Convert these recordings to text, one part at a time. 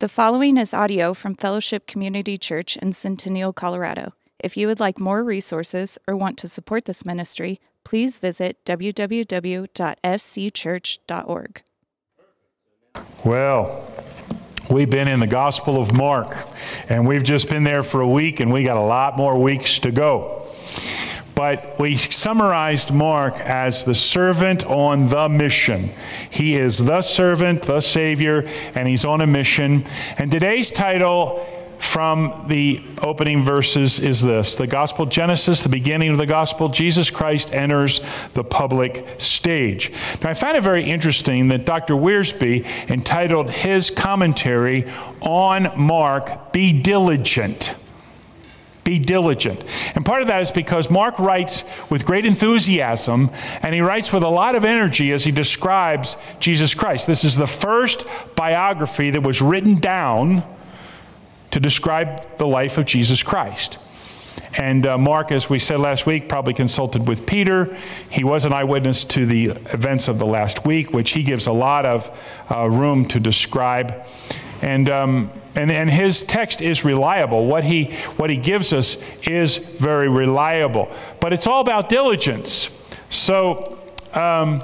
The following is audio from Fellowship Community Church in Centennial, Colorado. If you would like more resources or want to support this ministry, please visit www.fcchurch.org. Well, we've been in the Gospel of Mark, and we've just been there for a week, and we got a lot more weeks to go. But we summarized Mark as the servant on the mission. He is the servant, the Savior, and he's on a mission. And today's title from the opening verses is this The Gospel Genesis, the beginning of the Gospel, Jesus Christ enters the public stage. Now, I find it very interesting that Dr. Wiersbe entitled his commentary on Mark, Be Diligent. Be diligent. And part of that is because Mark writes with great enthusiasm and he writes with a lot of energy as he describes Jesus Christ. This is the first biography that was written down to describe the life of Jesus Christ. And uh, Mark, as we said last week, probably consulted with Peter. He was an eyewitness to the events of the last week, which he gives a lot of uh, room to describe. And, um, and, and his text is reliable. What he, what he gives us is very reliable. But it's all about diligence. So, um,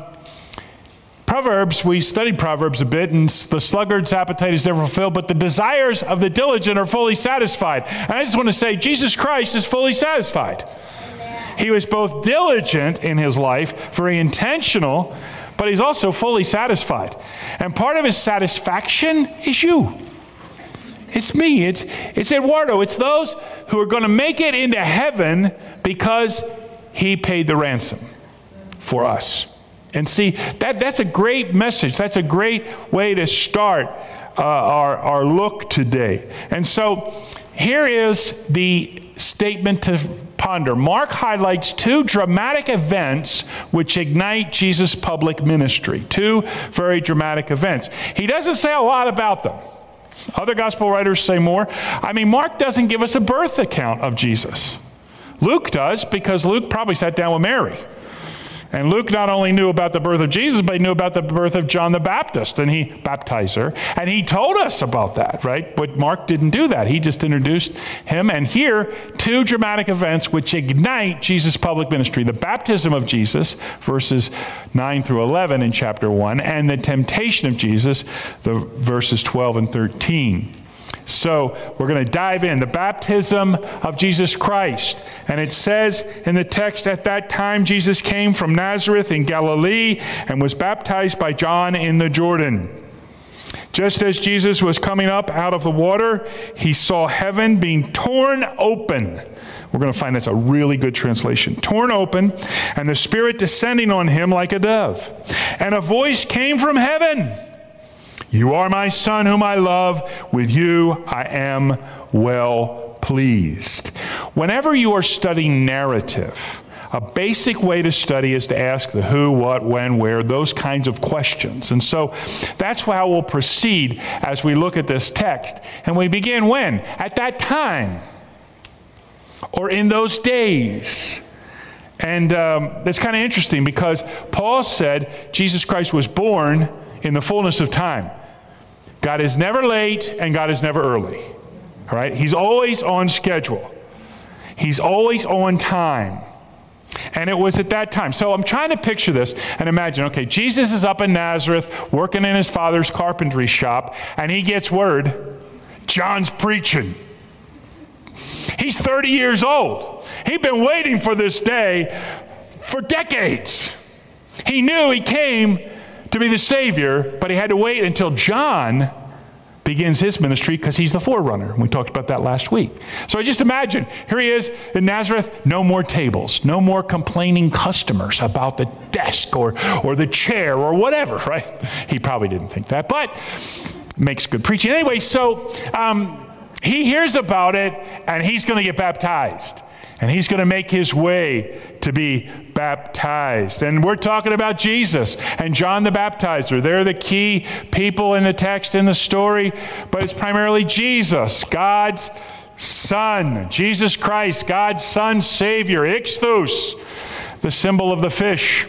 Proverbs, we studied Proverbs a bit, and the sluggard's appetite is never fulfilled, but the desires of the diligent are fully satisfied. And I just want to say, Jesus Christ is fully satisfied. He was both diligent in his life, very intentional, but he's also fully satisfied. And part of his satisfaction is you. It's me. It's, it's Eduardo. It's those who are going to make it into heaven because he paid the ransom for us. And see, that, that's a great message. That's a great way to start uh, our, our look today. And so here is the statement to ponder. Mark highlights two dramatic events which ignite Jesus' public ministry. Two very dramatic events. He doesn't say a lot about them. Other gospel writers say more. I mean, Mark doesn't give us a birth account of Jesus. Luke does because Luke probably sat down with Mary. And Luke not only knew about the birth of Jesus, but he knew about the birth of John the Baptist and he baptizer. And he told us about that, right? But Mark didn't do that. He just introduced him. And here, two dramatic events which ignite Jesus' public ministry the baptism of Jesus, verses 9 through 11 in chapter 1, and the temptation of Jesus, the verses 12 and 13. So we're going to dive in. The baptism of Jesus Christ. And it says in the text, at that time Jesus came from Nazareth in Galilee and was baptized by John in the Jordan. Just as Jesus was coming up out of the water, he saw heaven being torn open. We're going to find that's a really good translation. Torn open, and the Spirit descending on him like a dove. And a voice came from heaven. You are my son, whom I love. With you I am well pleased. Whenever you are studying narrative, a basic way to study is to ask the who, what, when, where, those kinds of questions. And so that's how we'll proceed as we look at this text. And we begin when? At that time, or in those days. And um, that's kind of interesting because Paul said Jesus Christ was born in the fullness of time. God is never late and God is never early. All right? He's always on schedule. He's always on time. And it was at that time. So I'm trying to picture this and imagine okay, Jesus is up in Nazareth working in his father's carpentry shop, and he gets word John's preaching. He's 30 years old. He'd been waiting for this day for decades. He knew he came to be the Savior, but he had to wait until John begins his ministry because he's the forerunner. We talked about that last week. So I just imagine here he is in Nazareth, no more tables, no more complaining customers about the desk or, or the chair or whatever, right? He probably didn't think that, but makes good preaching. Anyway, so um, he hears about it and he's going to get baptized and he's going to make his way to be baptized. And we're talking about Jesus and John the Baptizer. They're the key people in the text, in the story, but it's primarily Jesus, God's Son, Jesus Christ, God's Son, Savior, Ichthus, the symbol of the fish.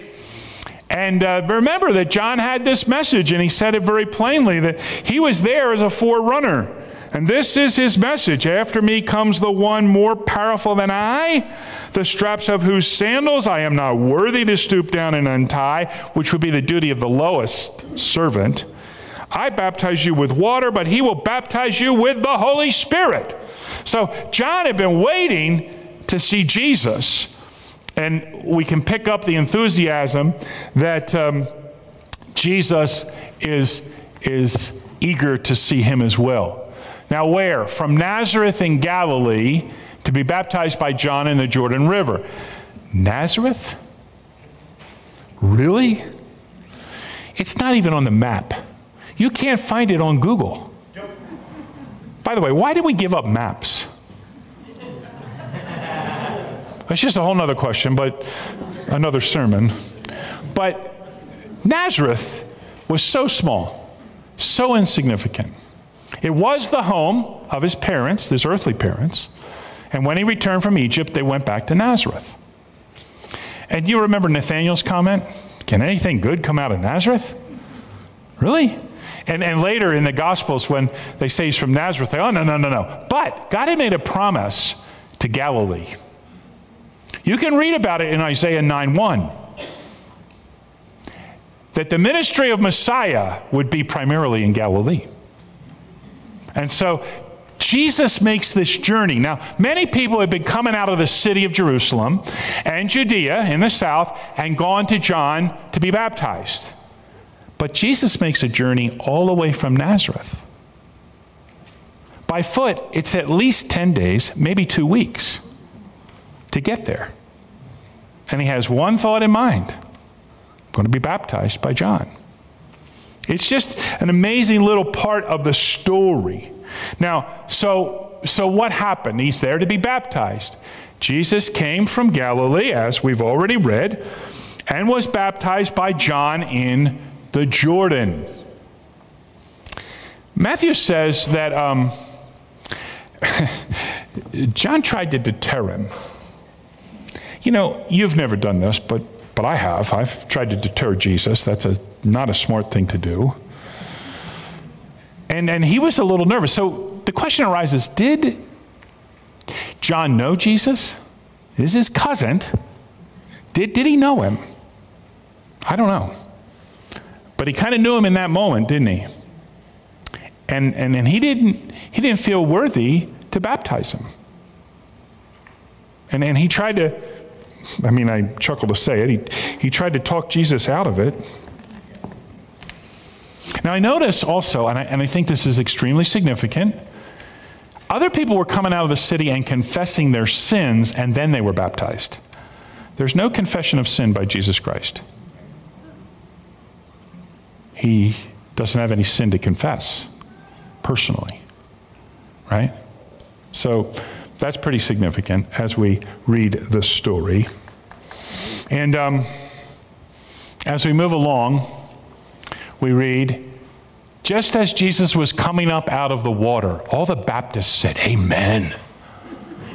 And uh, remember that John had this message, and he said it very plainly that he was there as a forerunner. And this is his message After me comes the one more powerful than I, the straps of whose sandals I am not worthy to stoop down and untie, which would be the duty of the lowest servant. I baptize you with water, but he will baptize you with the Holy Spirit. So John had been waiting to see Jesus. And we can pick up the enthusiasm that um, Jesus is, is eager to see him as well. Now, where? From Nazareth in Galilee to be baptized by John in the Jordan River. Nazareth? Really? It's not even on the map. You can't find it on Google. By the way, why did we give up maps? It's just a whole other question, but another sermon. But Nazareth was so small, so insignificant. It was the home of his parents, his earthly parents. And when he returned from Egypt, they went back to Nazareth. And you remember Nathanael's comment? Can anything good come out of Nazareth? Really? And, and later in the Gospels, when they say he's from Nazareth, they, oh, no, no, no, no. But God had made a promise to Galilee. You can read about it in Isaiah 9 1. That the ministry of Messiah would be primarily in Galilee. And so Jesus makes this journey. Now, many people had been coming out of the city of Jerusalem and Judea in the south and gone to John to be baptized. But Jesus makes a journey all the way from Nazareth. By foot, it's at least 10 days, maybe two weeks to get there. And he has one thought in mind I'm going to be baptized by John. It's just an amazing little part of the story. Now, so, so what happened? He's there to be baptized. Jesus came from Galilee, as we've already read, and was baptized by John in the Jordan. Matthew says that um, John tried to deter him. You know, you've never done this, but, but I have. I've tried to deter Jesus. That's a, not a smart thing to do. And, and he was a little nervous. So the question arises did John know Jesus? Is his cousin? Did, did he know him? I don't know. But he kind of knew him in that moment, didn't he? And, and, and he, didn't, he didn't feel worthy to baptize him. And, and he tried to, I mean, I chuckle to say it, he, he tried to talk Jesus out of it. Now, I notice also, and I, and I think this is extremely significant, other people were coming out of the city and confessing their sins, and then they were baptized. There's no confession of sin by Jesus Christ. He doesn't have any sin to confess personally, right? So that's pretty significant as we read the story. And um, as we move along, we read, just as Jesus was coming up out of the water, all the Baptists said, Amen.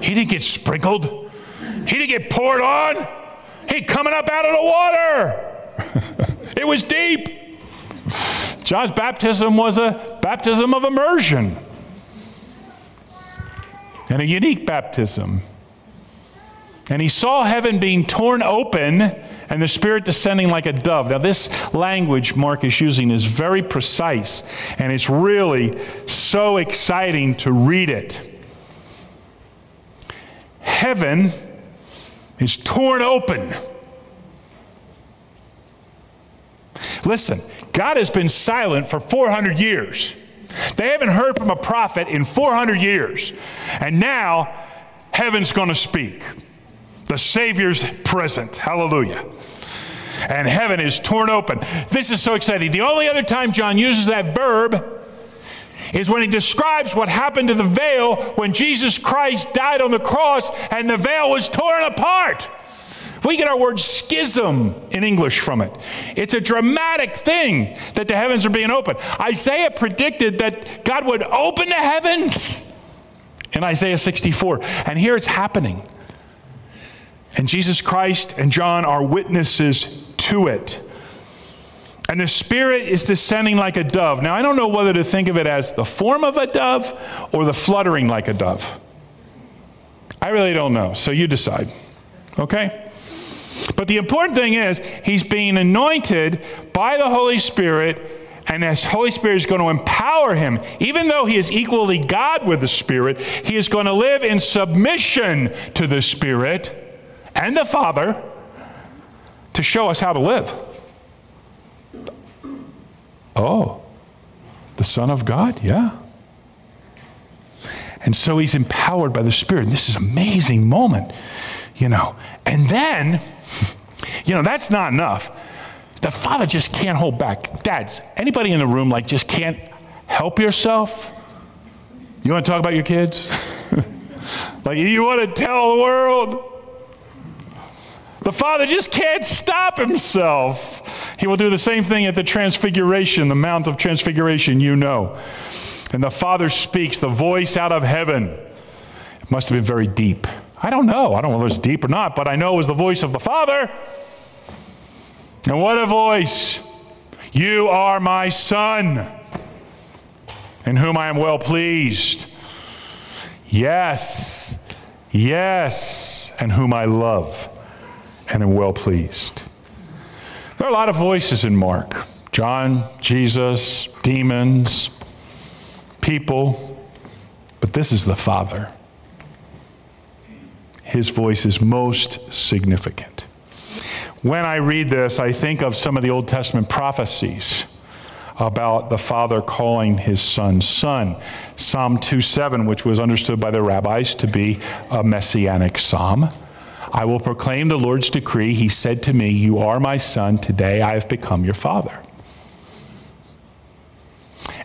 He didn't get sprinkled, he didn't get poured on. He coming up out of the water. it was deep. John's baptism was a baptism of immersion and a unique baptism. And he saw heaven being torn open and the Spirit descending like a dove. Now, this language Mark is using is very precise, and it's really so exciting to read it. Heaven is torn open. Listen, God has been silent for 400 years. They haven't heard from a prophet in 400 years. And now, heaven's going to speak. The Savior's present. Hallelujah. And heaven is torn open. This is so exciting. The only other time John uses that verb is when he describes what happened to the veil when Jesus Christ died on the cross and the veil was torn apart. We get our word schism in English from it. It's a dramatic thing that the heavens are being opened. Isaiah predicted that God would open the heavens in Isaiah 64. And here it's happening. And Jesus Christ and John are witnesses to it. And the Spirit is descending like a dove. Now, I don't know whether to think of it as the form of a dove or the fluttering like a dove. I really don't know. So you decide. Okay? But the important thing is, he's being anointed by the Holy Spirit, and as Holy Spirit is going to empower him, even though he is equally God with the Spirit, he is going to live in submission to the Spirit and the Father to show us how to live. Oh, the Son of God? Yeah. And so he's empowered by the Spirit. This is an amazing moment, you know. And then, you know, that's not enough. The father just can't hold back. Dads, anybody in the room like just can't help yourself? You want to talk about your kids? like you want to tell the world? The father just can't stop himself. He will do the same thing at the transfiguration, the Mount of Transfiguration, you know. And the father speaks, the voice out of heaven. It must have been very deep. I don't know. I don't know whether it's deep or not, but I know it was the voice of the Father. And what a voice! You are my Son, in whom I am well pleased. Yes, yes, and whom I love and am well pleased. There are a lot of voices in Mark John, Jesus, demons, people, but this is the Father his voice is most significant. When I read this, I think of some of the Old Testament prophecies about the Father calling his Son Son. Psalm 2:7, which was understood by the rabbis to be a messianic psalm. I will proclaim the Lord's decree. He said to me, You are my son. Today I have become your father.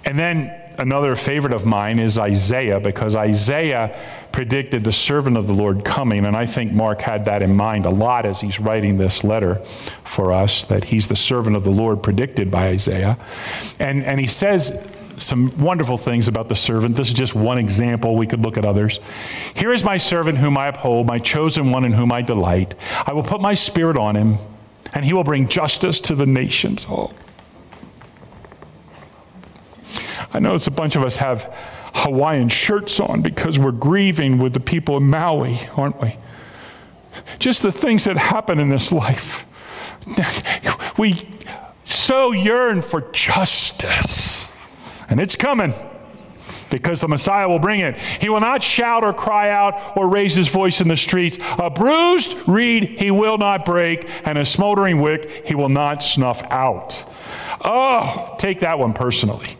And then another favorite of mine is Isaiah, because Isaiah predicted the servant of the Lord coming. And I think Mark had that in mind a lot as he's writing this letter for us, that he's the servant of the Lord predicted by Isaiah. And, and he says some wonderful things about the servant. This is just one example. We could look at others. Here is my servant whom I uphold, my chosen one in whom I delight. I will put my spirit on him, and he will bring justice to the nations. Oh. I notice a bunch of us have Hawaiian shirts on because we're grieving with the people in Maui, aren't we? Just the things that happen in this life. We so yearn for justice, and it's coming because the Messiah will bring it. He will not shout or cry out or raise his voice in the streets. A bruised reed he will not break, and a smoldering wick he will not snuff out. Oh, take that one personally.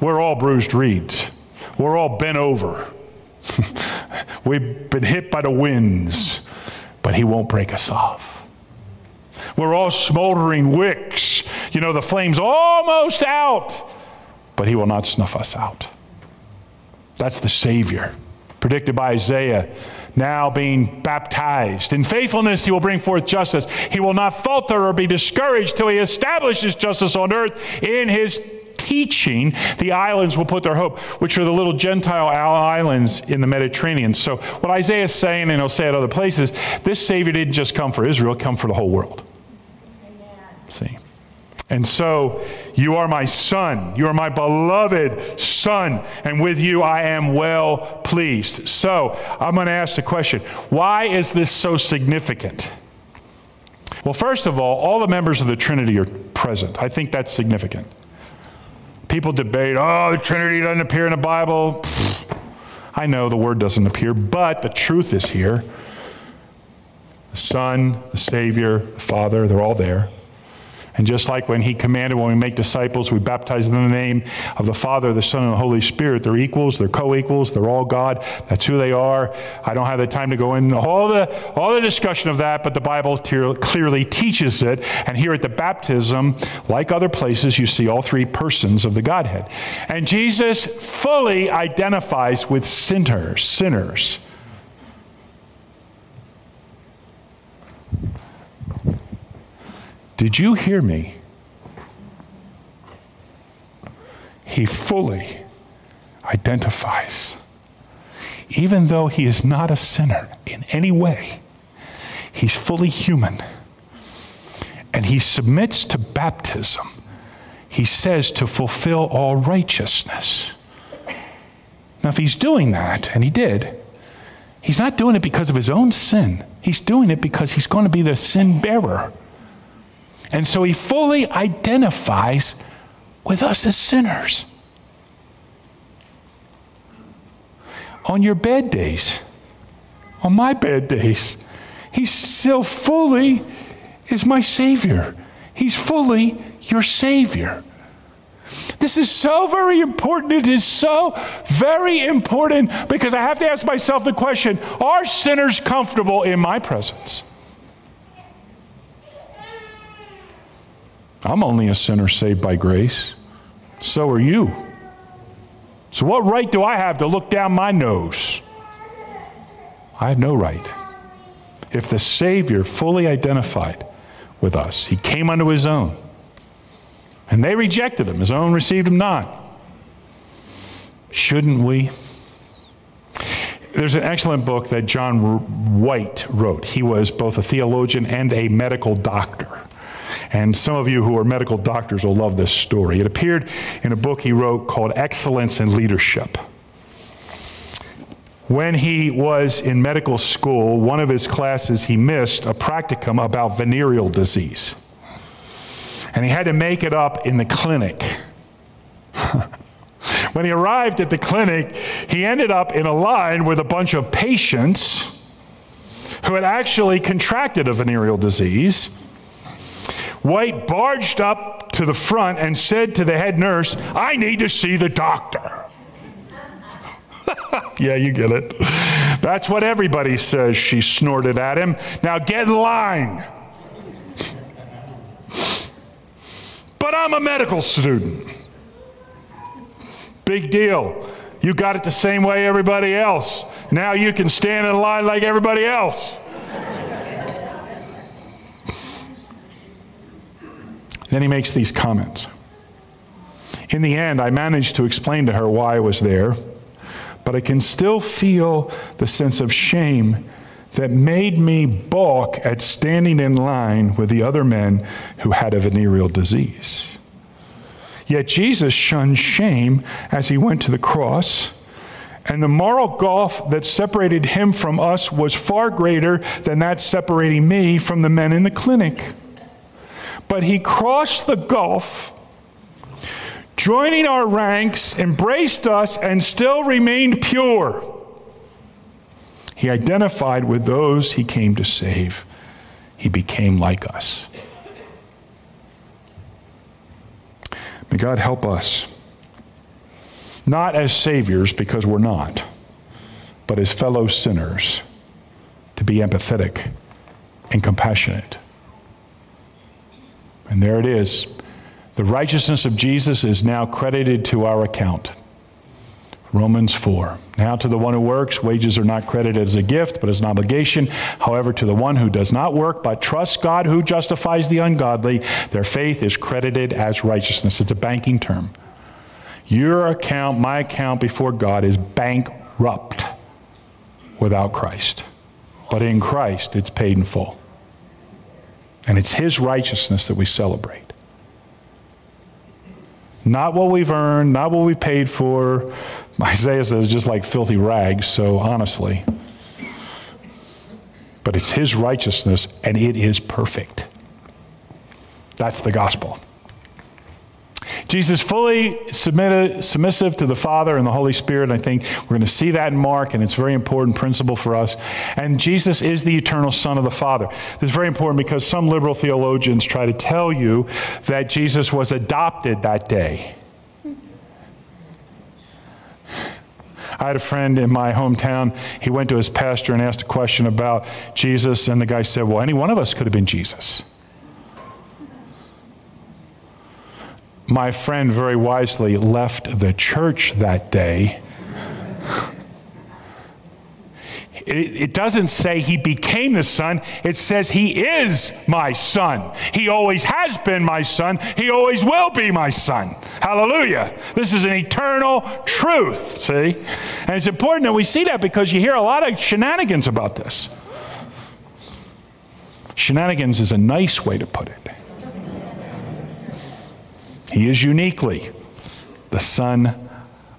We're all bruised reeds. We're all bent over. We've been hit by the winds, but He won't break us off. We're all smoldering wicks. You know, the flame's almost out, but He will not snuff us out. That's the Savior, predicted by Isaiah, now being baptized. In faithfulness, He will bring forth justice. He will not falter or be discouraged till He establishes justice on earth in His teaching, the islands will put their hope, which are the little Gentile islands in the Mediterranean. So, what Isaiah is saying, and he'll say at other places, this Savior didn't just come for Israel, come for the whole world. Amen. See? And so, you are my son. You are my beloved son. And with you, I am well pleased. So, I'm going to ask the question why is this so significant? Well, first of all, all the members of the Trinity are present. I think that's significant. People debate, oh, the Trinity doesn't appear in the Bible. I know the word doesn't appear, but the truth is here. The Son, the Savior, the Father, they're all there. And just like when he commanded when we make disciples, we baptize them in the name of the Father, the Son, and the Holy Spirit. They're equals, they're co-equals, they're all God. That's who they are. I don't have the time to go into all the all the discussion of that, but the Bible clearly teaches it. And here at the baptism, like other places, you see all three persons of the Godhead. And Jesus fully identifies with sinners, sinners. Did you hear me? He fully identifies. Even though he is not a sinner in any way, he's fully human. And he submits to baptism. He says to fulfill all righteousness. Now, if he's doing that, and he did, he's not doing it because of his own sin. He's doing it because he's going to be the sin bearer. And so he fully identifies with us as sinners. On your bad days, on my bad days, he still fully is my Savior. He's fully your Savior. This is so very important. It is so very important because I have to ask myself the question are sinners comfortable in my presence? I'm only a sinner saved by grace. So are you. So, what right do I have to look down my nose? I have no right. If the Savior fully identified with us, He came unto His own, and they rejected Him, His own received Him not. Shouldn't we? There's an excellent book that John White wrote. He was both a theologian and a medical doctor. And some of you who are medical doctors will love this story. It appeared in a book he wrote called Excellence in Leadership. When he was in medical school, one of his classes he missed a practicum about venereal disease. And he had to make it up in the clinic. when he arrived at the clinic, he ended up in a line with a bunch of patients who had actually contracted a venereal disease White barged up to the front and said to the head nurse, I need to see the doctor. yeah, you get it. That's what everybody says, she snorted at him. Now get in line. but I'm a medical student. Big deal. You got it the same way everybody else. Now you can stand in line like everybody else. Then he makes these comments. In the end, I managed to explain to her why I was there, but I can still feel the sense of shame that made me balk at standing in line with the other men who had a venereal disease. Yet Jesus shunned shame as he went to the cross, and the moral gulf that separated him from us was far greater than that separating me from the men in the clinic. But he crossed the gulf, joining our ranks, embraced us, and still remained pure. He identified with those he came to save. He became like us. May God help us, not as saviors, because we're not, but as fellow sinners, to be empathetic and compassionate and there it is. The righteousness of Jesus is now credited to our account. Romans 4. Now, to the one who works, wages are not credited as a gift, but as an obligation. However, to the one who does not work, but trusts God who justifies the ungodly, their faith is credited as righteousness. It's a banking term. Your account, my account before God, is bankrupt without Christ. But in Christ, it's paid in full. And it's His righteousness that we celebrate. Not what we've earned, not what we paid for. Isaiah says just like filthy rags, so honestly. But it's His righteousness, and it is perfect. That's the gospel. Jesus fully submitted, submissive to the Father and the Holy Spirit. I think we're going to see that in Mark, and it's a very important principle for us. And Jesus is the eternal Son of the Father. This is very important because some liberal theologians try to tell you that Jesus was adopted that day. I had a friend in my hometown. He went to his pastor and asked a question about Jesus, and the guy said, Well, any one of us could have been Jesus. My friend very wisely left the church that day. It, doesn't say he became the son. It says he is my son. He always has been my son. He always will be my son. Hallelujah. This is an eternal truth, see? And it's important that we see that because you hear a lot of shenanigans about this. Shenanigans is a nice way to put it. He is uniquely the Son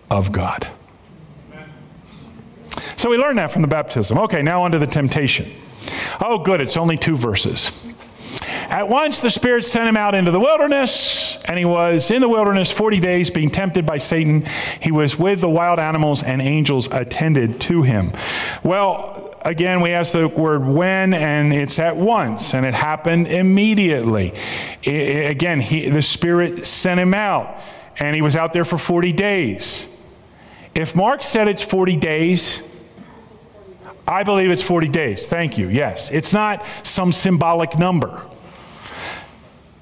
of God. So we learn that from the baptism. Okay, now on to the temptation. Oh, good, it's only two verses. At once the Spirit sent him out into the wilderness, and he was in the wilderness 40 days being tempted by Satan. He was with the wild animals, and angels attended to him. Well, again, we ask the word when, and it's at once, and it happened immediately. It, again, he, the Spirit sent him out, and he was out there for 40 days. If Mark said it's 40 days, I believe it's 40 days. Thank you. Yes. It's not some symbolic number.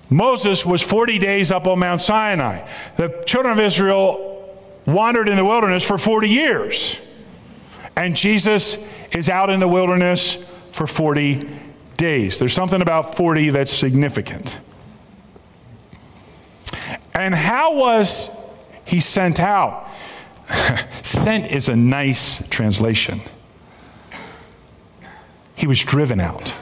Moses was 40 days up on Mount Sinai. The children of Israel wandered in the wilderness for 40 years. And Jesus is out in the wilderness for 40 days. There's something about 40 that's significant. And how was he sent out? sent is a nice translation. He was driven out.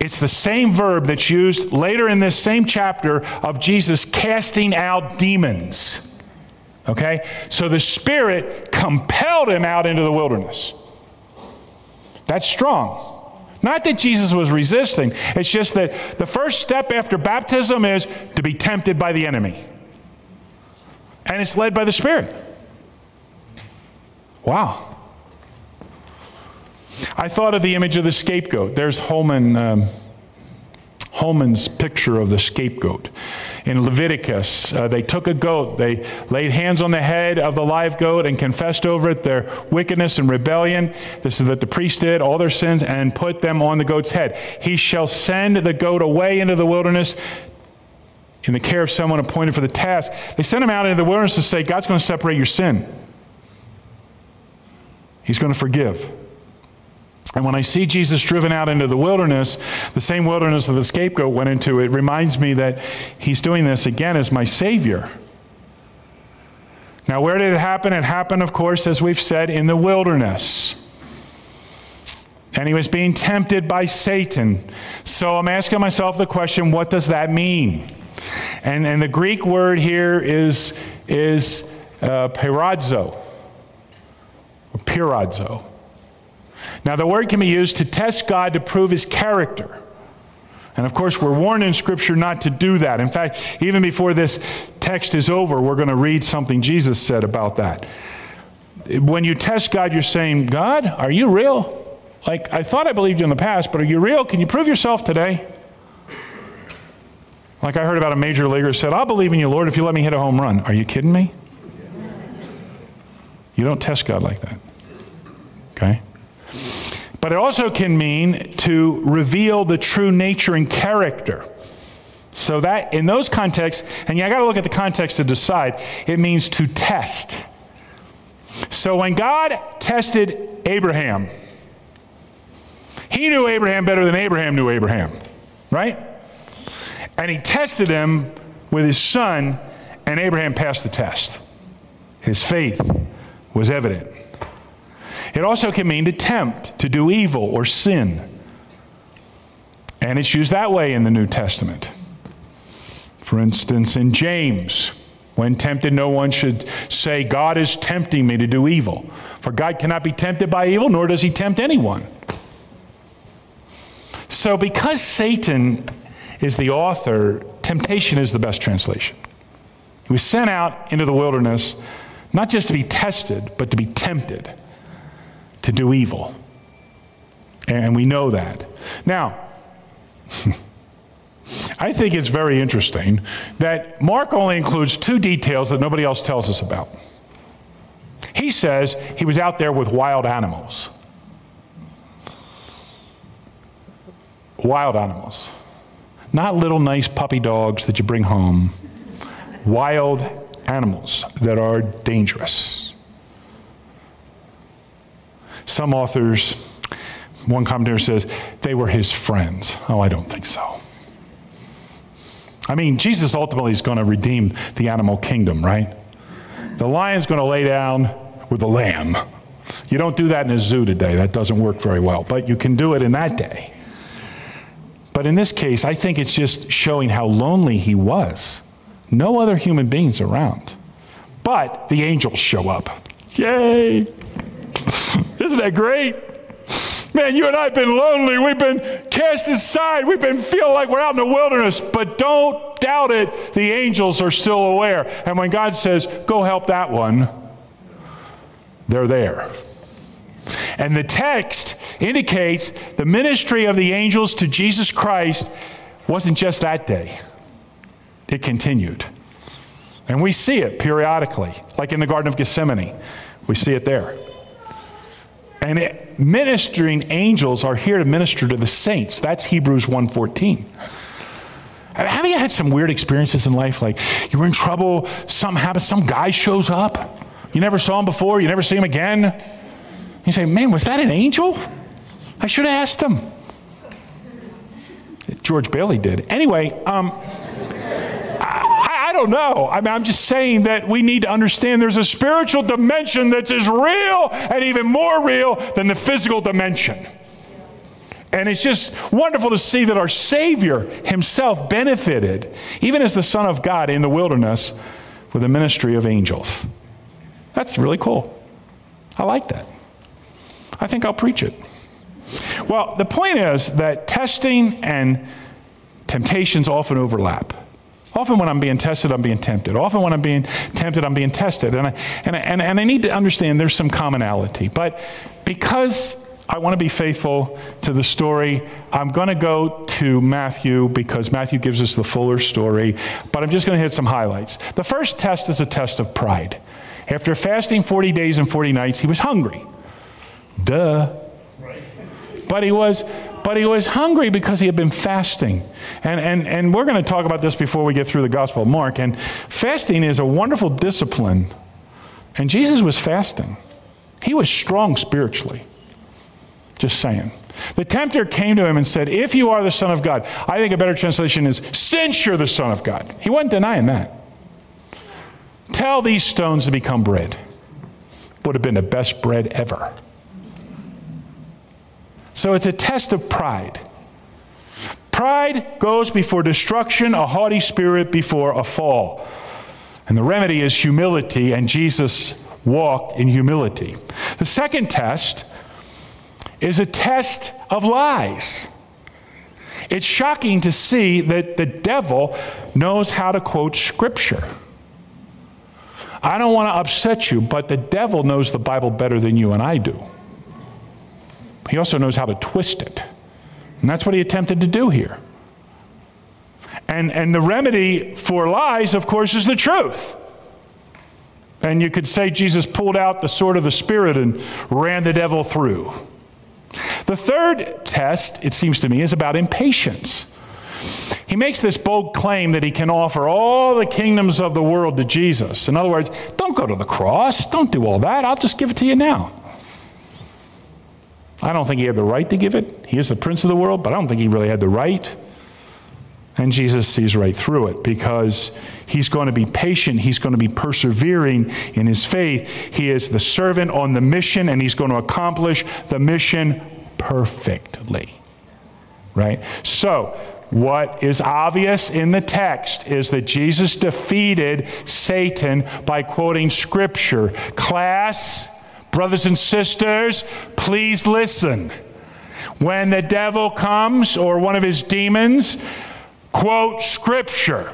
It's the same verb that's used later in this same chapter of Jesus casting out demons. Okay? So the Spirit compelled him out into the wilderness. That's strong. Not that Jesus was resisting, it's just that the first step after baptism is to be tempted by the enemy. And it's led by the Spirit. Wow. I thought of the image of the scapegoat. There's Holman, um, Holman's picture of the scapegoat. In Leviticus, uh, they took a goat, they laid hands on the head of the live goat and confessed over it their wickedness and rebellion. This is what the priest did, all their sins, and put them on the goat's head. He shall send the goat away into the wilderness in the care of someone appointed for the task. They sent him out into the wilderness to say, God's going to separate your sin. He's going to forgive. And when I see Jesus driven out into the wilderness, the same wilderness that the scapegoat went into, it reminds me that he's doing this again as my Savior. Now, where did it happen? It happened, of course, as we've said, in the wilderness. And he was being tempted by Satan. So I'm asking myself the question what does that mean? And, and the Greek word here is, is uh, peirazo. Now, the word can be used to test God to prove his character. And of course, we're warned in Scripture not to do that. In fact, even before this text is over, we're going to read something Jesus said about that. When you test God, you're saying, God, are you real? Like, I thought I believed you in the past, but are you real? Can you prove yourself today? Like I heard about a major leaguer said, I'll believe in you, Lord, if you let me hit a home run. Are you kidding me? You don't test God like that. Okay? But it also can mean to reveal the true nature and character. So that in those contexts, and I got to look at the context to decide, it means to test. So when God tested Abraham, he knew Abraham better than Abraham knew Abraham, right? And he tested him with his son, and Abraham passed the test. His faith was evident. It also can mean to tempt, to do evil or sin. And it's used that way in the New Testament. For instance, in James, when tempted, no one should say, God is tempting me to do evil. For God cannot be tempted by evil, nor does he tempt anyone. So, because Satan is the author, temptation is the best translation. He was sent out into the wilderness not just to be tested, but to be tempted to do evil. And we know that. Now, I think it's very interesting that Mark only includes two details that nobody else tells us about. He says he was out there with wild animals. Wild animals. Not little nice puppy dogs that you bring home. Wild animals that are dangerous. Some authors, one commentator says, they were his friends. Oh, I don't think so. I mean, Jesus ultimately is going to redeem the animal kingdom, right? The lion's going to lay down with the lamb. You don't do that in a zoo today. That doesn't work very well, but you can do it in that day. But in this case, I think it's just showing how lonely he was. No other human beings around. But the angels show up. Yay! Isn't that great? Man, you and I have been lonely. We've been cast aside. We've been feeling like we're out in the wilderness. But don't doubt it, the angels are still aware. And when God says, go help that one, they're there. And the text indicates the ministry of the angels to Jesus Christ wasn't just that day, it continued. And we see it periodically, like in the Garden of Gethsemane. We see it there. And it, ministering angels are here to minister to the saints. That's Hebrews 1:14. Have you had some weird experiences in life? Like you were in trouble, something happens, some guy shows up. You never saw him before, you never see him again. You say, man, was that an angel? I should have asked him. George Bailey did. Anyway, um, don't know. I mean, I'm just saying that we need to understand there's a spiritual dimension that's as real and even more real than the physical dimension. And it's just wonderful to see that our Savior himself benefited, even as the Son of God in the wilderness, with the ministry of angels. That's really cool. I like that. I think I'll preach it. Well, the point is that testing and temptations often overlap. Often when I'm being tested, I'm being tempted. Often when I'm being tempted, I'm being tested. And I, and I, and, and I need to understand there's some commonality. But because I want to be faithful to the story, I'm going to go to Matthew because Matthew gives us the fuller story. But I'm just going to hit some highlights. The first test is a test of pride. After fasting 40 days and 40 nights, he was hungry. Duh. But he was but he was hungry because he had been fasting. And, and, and we're going to talk about this before we get through the Gospel of Mark. And fasting is a wonderful discipline. And Jesus was fasting, he was strong spiritually. Just saying. The tempter came to him and said, If you are the Son of God, I think a better translation is, Since you're the Son of God. He wasn't denying that. Tell these stones to become bread. Would have been the best bread ever. So it's a test of pride. Pride goes before destruction, a haughty spirit before a fall. And the remedy is humility, and Jesus walked in humility. The second test is a test of lies. It's shocking to see that the devil knows how to quote scripture. I don't want to upset you, but the devil knows the Bible better than you and I do. He also knows how to twist it. And that's what he attempted to do here. And, and the remedy for lies, of course, is the truth. And you could say Jesus pulled out the sword of the Spirit and ran the devil through. The third test, it seems to me, is about impatience. He makes this bold claim that he can offer all the kingdoms of the world to Jesus. In other words, don't go to the cross, don't do all that, I'll just give it to you now. I don't think he had the right to give it. He is the prince of the world, but I don't think he really had the right. And Jesus sees right through it because he's going to be patient. He's going to be persevering in his faith. He is the servant on the mission, and he's going to accomplish the mission perfectly. Right? So, what is obvious in the text is that Jesus defeated Satan by quoting Scripture. Class, Brothers and sisters, please listen. When the devil comes or one of his demons, quote scripture.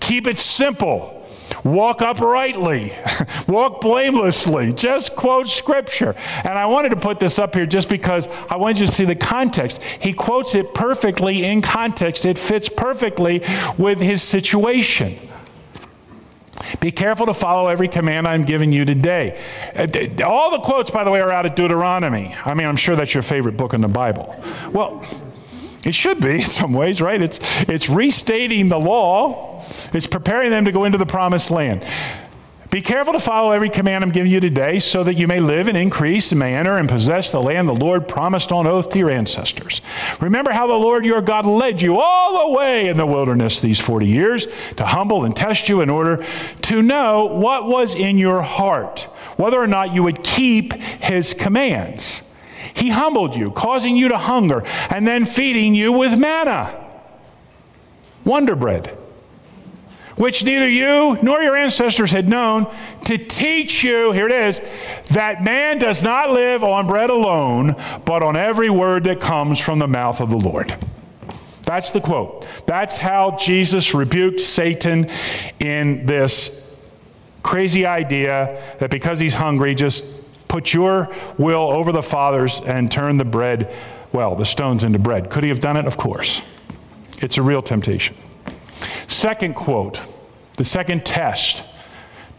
Keep it simple. Walk uprightly. Walk blamelessly. Just quote scripture. And I wanted to put this up here just because I wanted you to see the context. He quotes it perfectly in context, it fits perfectly with his situation. Be careful to follow every command I'm giving you today. Uh, all the quotes, by the way, are out of Deuteronomy. I mean, I'm sure that's your favorite book in the Bible. Well, it should be in some ways, right? It's, it's restating the law, it's preparing them to go into the promised land. Be careful to follow every command I'm giving you today so that you may live and increase and may enter and possess the land the Lord promised on oath to your ancestors. Remember how the Lord your God led you all the way in the wilderness these 40 years to humble and test you in order to know what was in your heart, whether or not you would keep his commands. He humbled you, causing you to hunger, and then feeding you with manna, wonder bread which neither you nor your ancestors had known, to teach you, here it is, that man does not live on bread alone, but on every word that comes from the mouth of the Lord. That's the quote. That's how Jesus rebuked Satan in this crazy idea that because he's hungry, just put your will over the Father's and turn the bread, well, the stones into bread. Could he have done it? Of course. It's a real temptation. Second quote, the second test.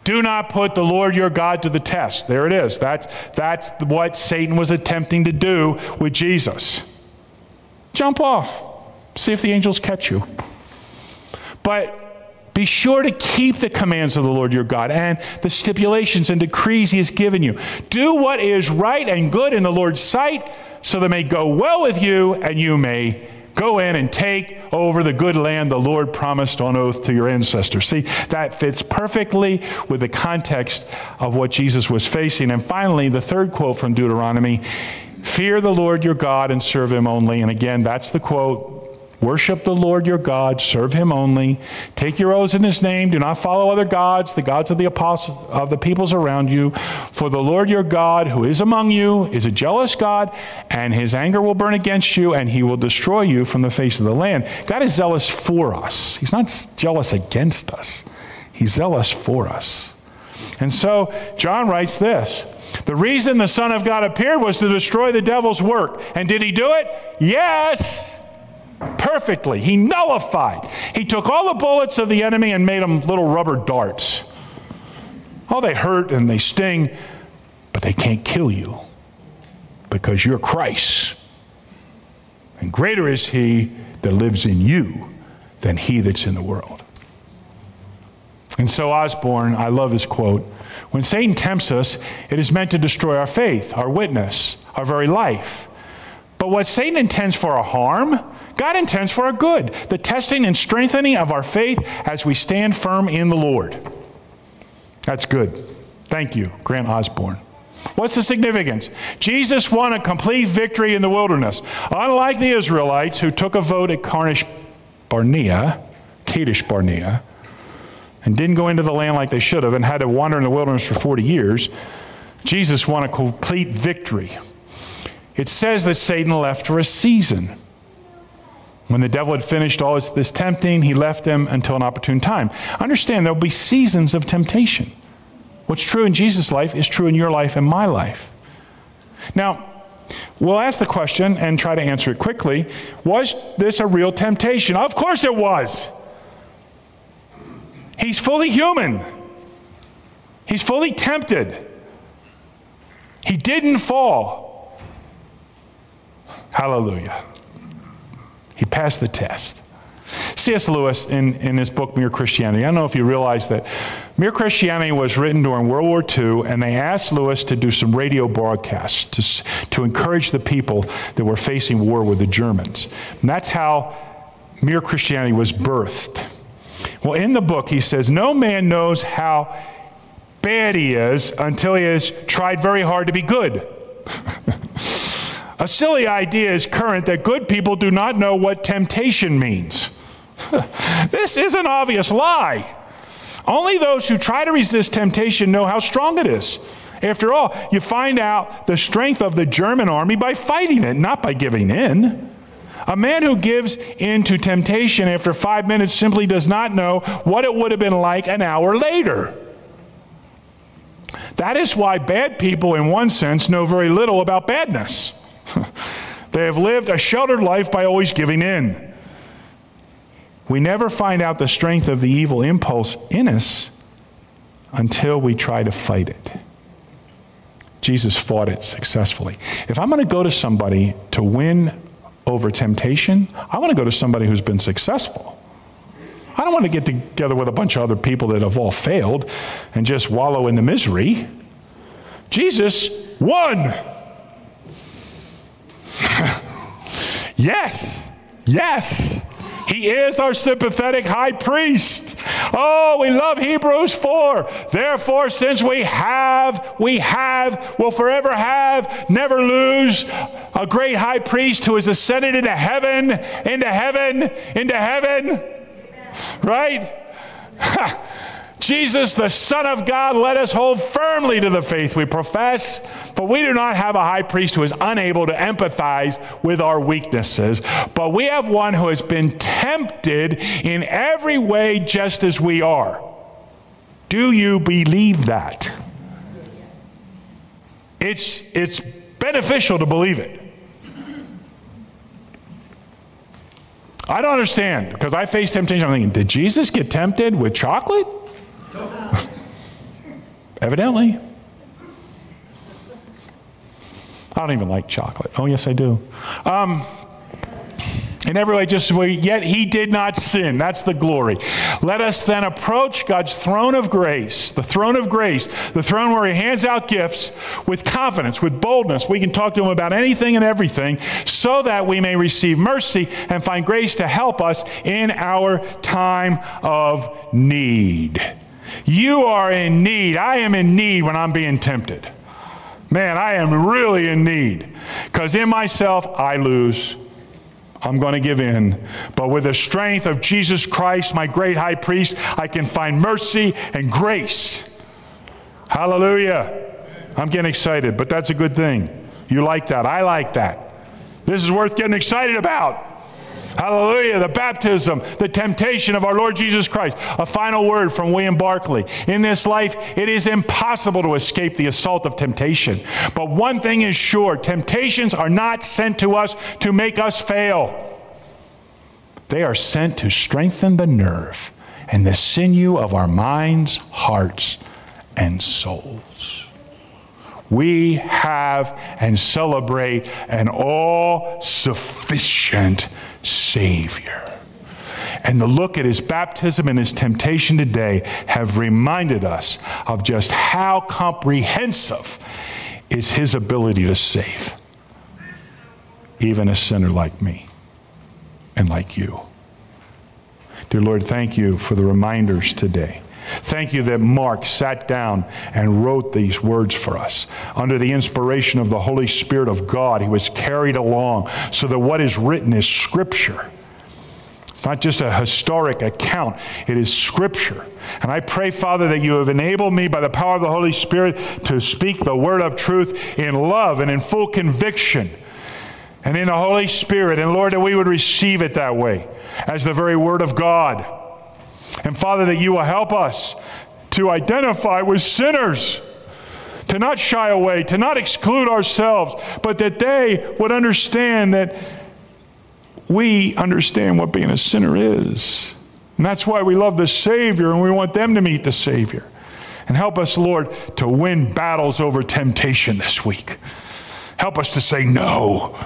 Do not put the Lord your God to the test. There it is. That's, that's what Satan was attempting to do with Jesus. Jump off. See if the angels catch you. But be sure to keep the commands of the Lord your God and the stipulations and decrees he has given you. Do what is right and good in the Lord's sight, so that may go well with you and you may Go in and take over the good land the Lord promised on oath to your ancestors. See, that fits perfectly with the context of what Jesus was facing. And finally, the third quote from Deuteronomy Fear the Lord your God and serve him only. And again, that's the quote Worship the Lord your God, serve him only. Take your oaths in his name. Do not follow other gods, the gods of the apostles of the peoples around you. For the Lord your God, who is among you, is a jealous God, and his anger will burn against you, and he will destroy you from the face of the land. God is zealous for us. He's not jealous against us. He's zealous for us. And so John writes this. The reason the Son of God appeared was to destroy the devil's work. And did he do it? Yes perfectly. He nullified. He took all the bullets of the enemy and made them little rubber darts. Oh, they hurt and they sting, but they can't kill you because you're Christ. And greater is he that lives in you than he that's in the world. And so, Osborne, I love his quote when Satan tempts us, it is meant to destroy our faith, our witness, our very life. But what Satan intends for our harm, God intends for our good, the testing and strengthening of our faith as we stand firm in the Lord. That's good. Thank you, Grant Osborne. What's the significance? Jesus won a complete victory in the wilderness. Unlike the Israelites who took a vote at Kadesh Barnea, Kadesh Barnea, and didn't go into the land like they should have and had to wander in the wilderness for 40 years, Jesus won a complete victory. It says that Satan left for a season. When the devil had finished all this tempting, he left him until an opportune time. Understand, there'll be seasons of temptation. What's true in Jesus' life is true in your life and my life. Now, we'll ask the question and try to answer it quickly. Was this a real temptation? Of course it was. He's fully human, he's fully tempted. He didn't fall. Hallelujah. He passed the test. C.S. Lewis, in, in his book Mere Christianity, I don't know if you realize that Mere Christianity was written during World War II, and they asked Lewis to do some radio broadcasts to, to encourage the people that were facing war with the Germans. And that's how Mere Christianity was birthed. Well, in the book, he says, No man knows how bad he is until he has tried very hard to be good. A silly idea is current that good people do not know what temptation means. this is an obvious lie. Only those who try to resist temptation know how strong it is. After all, you find out the strength of the German army by fighting it, not by giving in. A man who gives in to temptation after five minutes simply does not know what it would have been like an hour later. That is why bad people, in one sense, know very little about badness. they have lived a sheltered life by always giving in. We never find out the strength of the evil impulse in us until we try to fight it. Jesus fought it successfully. If I'm going to go to somebody to win over temptation, I want to go to somebody who's been successful. I don't want to get together with a bunch of other people that have all failed and just wallow in the misery. Jesus won. yes, yes. He is our sympathetic high priest. Oh, we love Hebrews 4. Therefore, since we have, we have, will forever have, never lose a great high priest who has ascended into heaven, into heaven, into heaven. Right? Jesus, the Son of God, let us hold firmly to the faith we profess, for we do not have a high priest who is unable to empathize with our weaknesses, but we have one who has been tempted in every way just as we are. Do you believe that? It's, it's beneficial to believe it. I don't understand because I face temptation. I'm thinking, did Jesus get tempted with chocolate? Evidently. I don't even like chocolate. Oh, yes, I do. Um, in every way, just yet he did not sin. That's the glory. Let us then approach God's throne of grace, the throne of grace, the throne where he hands out gifts with confidence, with boldness. We can talk to him about anything and everything so that we may receive mercy and find grace to help us in our time of need. You are in need. I am in need when I'm being tempted. Man, I am really in need because in myself I lose. I'm going to give in. But with the strength of Jesus Christ, my great high priest, I can find mercy and grace. Hallelujah. I'm getting excited, but that's a good thing. You like that. I like that. This is worth getting excited about. Hallelujah. The baptism, the temptation of our Lord Jesus Christ. A final word from William Barclay. In this life, it is impossible to escape the assault of temptation. But one thing is sure temptations are not sent to us to make us fail, they are sent to strengthen the nerve and the sinew of our minds, hearts, and souls we have and celebrate an all sufficient Savior. And the look at his baptism and his temptation today have reminded us of just how comprehensive is his ability to save, even a sinner like me and like you. Dear Lord, thank you for the reminders today. Thank you that Mark sat down and wrote these words for us. Under the inspiration of the Holy Spirit of God, he was carried along so that what is written is Scripture. It's not just a historic account, it is Scripture. And I pray, Father, that you have enabled me by the power of the Holy Spirit to speak the word of truth in love and in full conviction and in the Holy Spirit. And Lord, that we would receive it that way as the very word of God. And Father, that you will help us to identify with sinners, to not shy away, to not exclude ourselves, but that they would understand that we understand what being a sinner is. And that's why we love the Savior and we want them to meet the Savior. And help us, Lord, to win battles over temptation this week. Help us to say no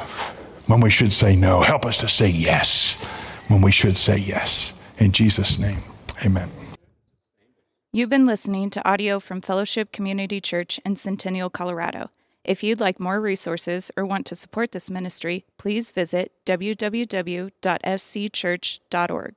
when we should say no. Help us to say yes when we should say yes. In Jesus' name. Amen. You've been listening to audio from Fellowship Community Church in Centennial, Colorado. If you'd like more resources or want to support this ministry, please visit www.fcchurch.org.